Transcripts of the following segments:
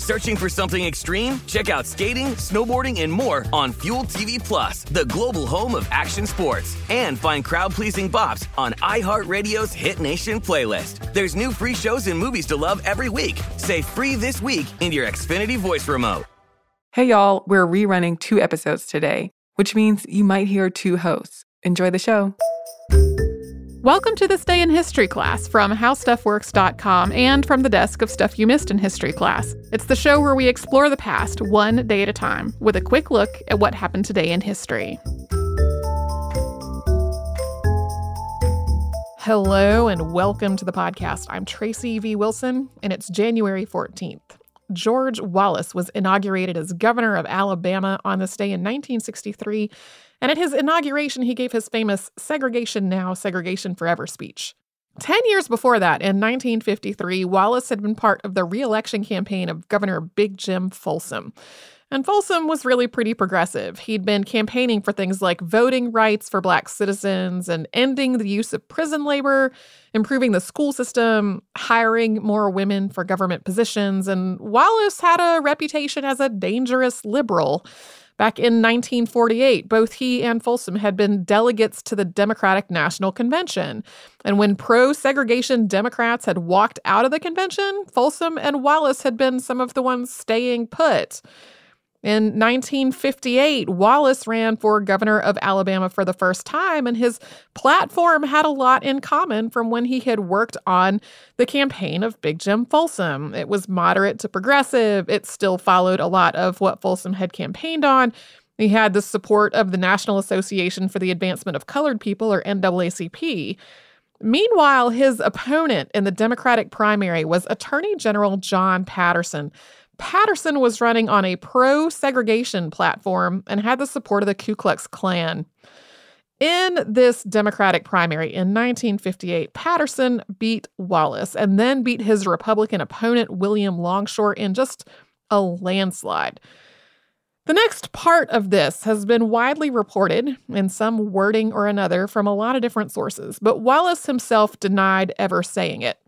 Searching for something extreme? Check out skating, snowboarding, and more on Fuel TV Plus, the global home of action sports. And find crowd-pleasing bops on iHeartRadio's Hit Nation playlist. There's new free shows and movies to love every week. Say free this week in your Xfinity voice remote. Hey y'all, we're rerunning two episodes today, which means you might hear two hosts. Enjoy the show. Welcome to this day in history class from howstuffworks.com and from the desk of Stuff You Missed in History class. It's the show where we explore the past one day at a time with a quick look at what happened today in history. Hello and welcome to the podcast. I'm Tracy V. Wilson, and it's January 14th. George Wallace was inaugurated as governor of Alabama on this day in 1963, and at his inauguration, he gave his famous Segregation Now, Segregation Forever speech. Ten years before that, in 1953, Wallace had been part of the reelection campaign of Governor Big Jim Folsom. And Folsom was really pretty progressive. He'd been campaigning for things like voting rights for black citizens and ending the use of prison labor, improving the school system, hiring more women for government positions. And Wallace had a reputation as a dangerous liberal. Back in 1948, both he and Folsom had been delegates to the Democratic National Convention. And when pro segregation Democrats had walked out of the convention, Folsom and Wallace had been some of the ones staying put. In 1958, Wallace ran for governor of Alabama for the first time, and his platform had a lot in common from when he had worked on the campaign of Big Jim Folsom. It was moderate to progressive, it still followed a lot of what Folsom had campaigned on. He had the support of the National Association for the Advancement of Colored People, or NAACP. Meanwhile, his opponent in the Democratic primary was Attorney General John Patterson. Patterson was running on a pro segregation platform and had the support of the Ku Klux Klan. In this Democratic primary in 1958, Patterson beat Wallace and then beat his Republican opponent, William Longshore, in just a landslide. The next part of this has been widely reported in some wording or another from a lot of different sources, but Wallace himself denied ever saying it.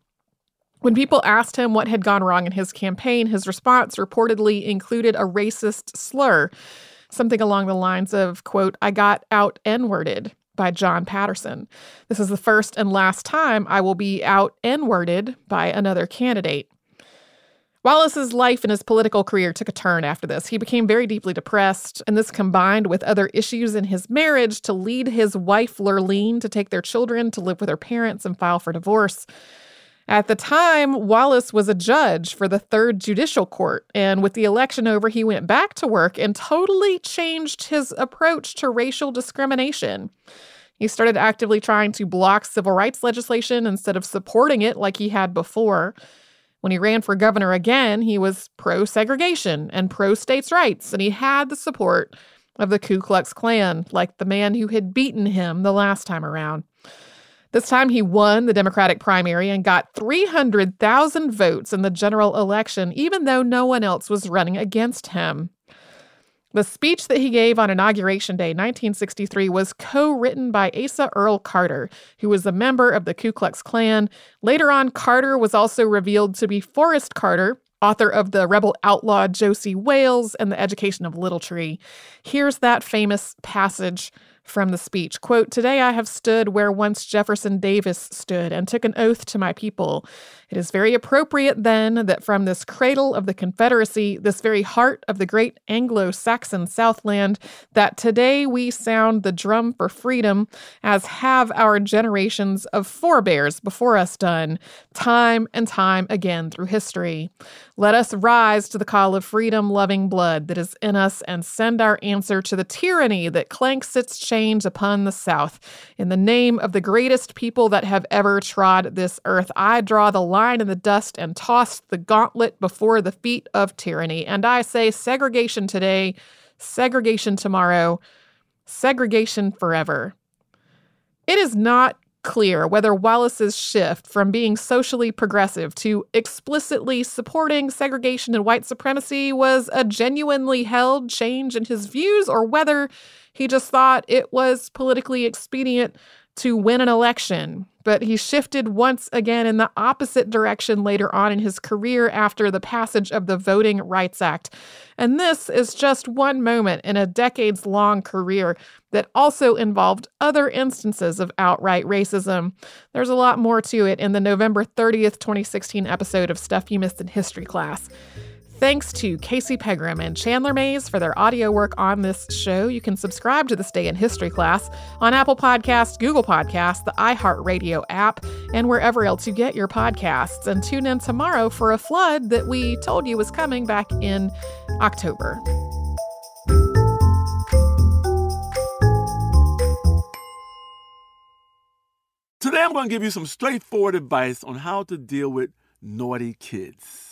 When people asked him what had gone wrong in his campaign, his response reportedly included a racist slur, something along the lines of, quote, I got out N-worded by John Patterson. This is the first and last time I will be out N-worded by another candidate. Wallace's life and his political career took a turn after this. He became very deeply depressed, and this combined with other issues in his marriage to lead his wife, Lurleen, to take their children to live with her parents and file for divorce. At the time, Wallace was a judge for the Third Judicial Court, and with the election over, he went back to work and totally changed his approach to racial discrimination. He started actively trying to block civil rights legislation instead of supporting it like he had before. When he ran for governor again, he was pro segregation and pro states' rights, and he had the support of the Ku Klux Klan, like the man who had beaten him the last time around. This time he won the Democratic primary and got 300,000 votes in the general election, even though no one else was running against him. The speech that he gave on Inauguration Day 1963 was co written by Asa Earl Carter, who was a member of the Ku Klux Klan. Later on, Carter was also revealed to be Forrest Carter, author of the rebel outlaw Josey Wales and the Education of Little Tree. Here's that famous passage from the speech. Quote today i have stood where once jefferson davis stood and took an oath to my people it is very appropriate then that from this cradle of the confederacy this very heart of the great anglo-saxon southland that today we sound the drum for freedom as have our generations of forebears before us done time and time again through history let us rise to the call of freedom loving blood that is in us and send our answer to the tyranny that clanks its chains upon the South. In the name of the greatest people that have ever trod this earth, I draw the line in the dust and tossed the gauntlet before the feet of tyranny. And I say segregation today, segregation tomorrow, segregation forever. It is not clear whether Wallace's shift from being socially progressive to explicitly supporting segregation and white supremacy was a genuinely held change in his views or whether he just thought it was politically expedient to win an election, but he shifted once again in the opposite direction later on in his career after the passage of the Voting Rights Act. And this is just one moment in a decades long career that also involved other instances of outright racism. There's a lot more to it in the November 30th, 2016 episode of Stuff You Missed in History Class. Thanks to Casey Pegram and Chandler Mays for their audio work on this show. You can subscribe to this day in history class on Apple Podcasts, Google Podcasts, the iHeartRadio app, and wherever else you get your podcasts. And tune in tomorrow for a flood that we told you was coming back in October. Today I'm going to give you some straightforward advice on how to deal with naughty kids.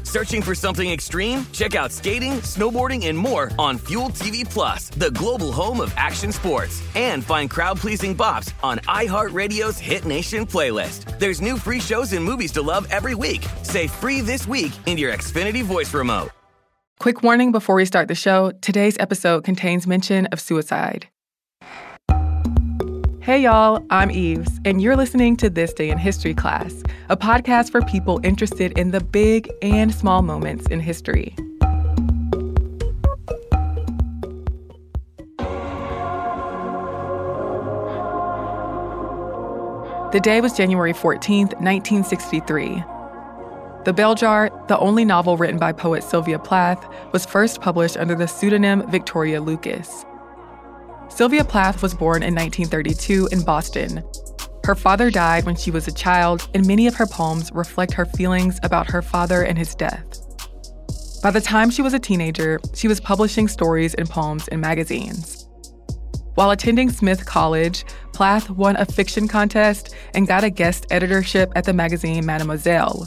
Searching for something extreme? Check out skating, snowboarding, and more on Fuel TV Plus, the global home of action sports. And find crowd-pleasing bops on iHeartRadio's Hit Nation playlist. There's new free shows and movies to love every week. Say free this week in your Xfinity voice remote. Quick warning before we start the show today's episode contains mention of suicide. Hey y'all, I'm Eves, and you're listening to This Day in History Class, a podcast for people interested in the big and small moments in history. The day was January 14th, 1963. The Bell Jar, the only novel written by poet Sylvia Plath, was first published under the pseudonym Victoria Lucas. Sylvia Plath was born in 1932 in Boston. Her father died when she was a child, and many of her poems reflect her feelings about her father and his death. By the time she was a teenager, she was publishing stories and poems in magazines. While attending Smith College, Plath won a fiction contest and got a guest editorship at the magazine Mademoiselle.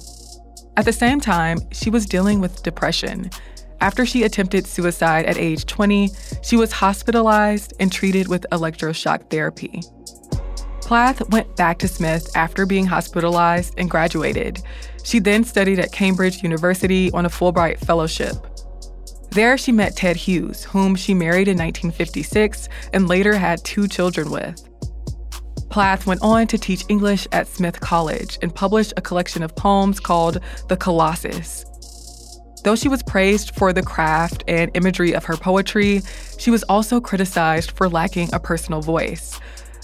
At the same time, she was dealing with depression. After she attempted suicide at age 20, she was hospitalized and treated with electroshock therapy. Plath went back to Smith after being hospitalized and graduated. She then studied at Cambridge University on a Fulbright Fellowship. There, she met Ted Hughes, whom she married in 1956 and later had two children with. Plath went on to teach English at Smith College and published a collection of poems called The Colossus. Though she was praised for the craft and imagery of her poetry, she was also criticized for lacking a personal voice.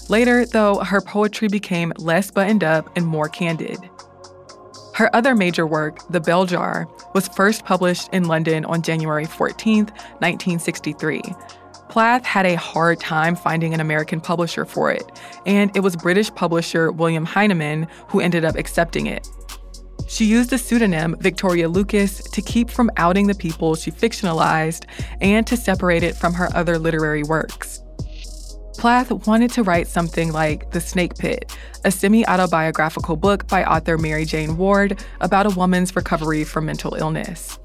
Later, though, her poetry became less buttoned up and more candid. Her other major work, The Bell Jar, was first published in London on January 14, 1963. Plath had a hard time finding an American publisher for it, and it was British publisher William Heinemann who ended up accepting it. She used the pseudonym Victoria Lucas to keep from outing the people she fictionalized and to separate it from her other literary works. Plath wanted to write something like The Snake Pit, a semi autobiographical book by author Mary Jane Ward about a woman's recovery from mental illness.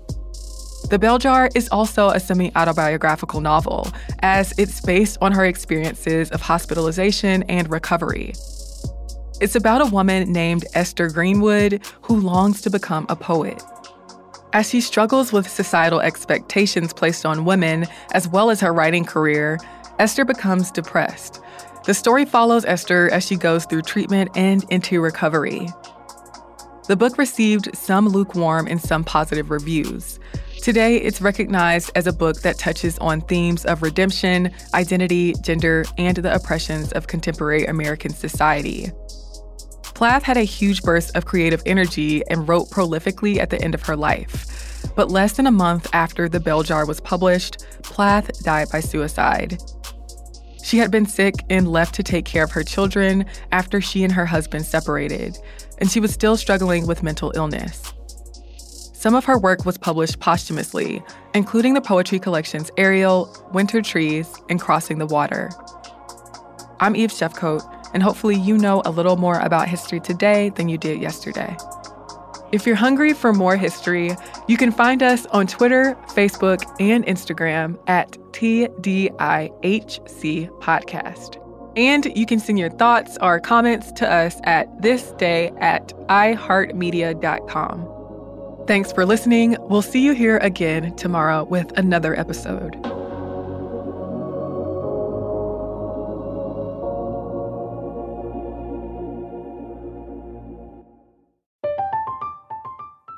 The Bell Jar is also a semi autobiographical novel, as it's based on her experiences of hospitalization and recovery. It's about a woman named Esther Greenwood who longs to become a poet. As she struggles with societal expectations placed on women, as well as her writing career, Esther becomes depressed. The story follows Esther as she goes through treatment and into recovery. The book received some lukewarm and some positive reviews. Today, it's recognized as a book that touches on themes of redemption, identity, gender, and the oppressions of contemporary American society. Plath had a huge burst of creative energy and wrote prolifically at the end of her life. But less than a month after The Bell Jar was published, Plath died by suicide. She had been sick and left to take care of her children after she and her husband separated, and she was still struggling with mental illness. Some of her work was published posthumously, including the poetry collections Ariel, Winter Trees, and Crossing the Water. I'm Eve Jeffcoat, and hopefully you know a little more about history today than you did yesterday. If you're hungry for more history, you can find us on Twitter, Facebook, and Instagram at TDIHC Podcast. And you can send your thoughts or comments to us at thisday at iheartmedia.com. Thanks for listening. We'll see you here again tomorrow with another episode.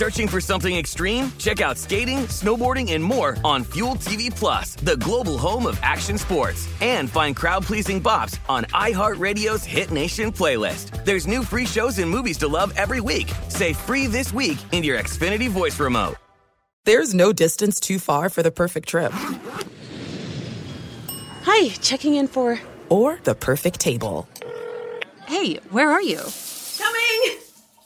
Searching for something extreme? Check out skating, snowboarding, and more on Fuel TV Plus, the global home of action sports. And find crowd pleasing bops on iHeartRadio's Hit Nation playlist. There's new free shows and movies to love every week. Say free this week in your Xfinity voice remote. There's no distance too far for the perfect trip. Hi, checking in for. Or the perfect table. Hey, where are you?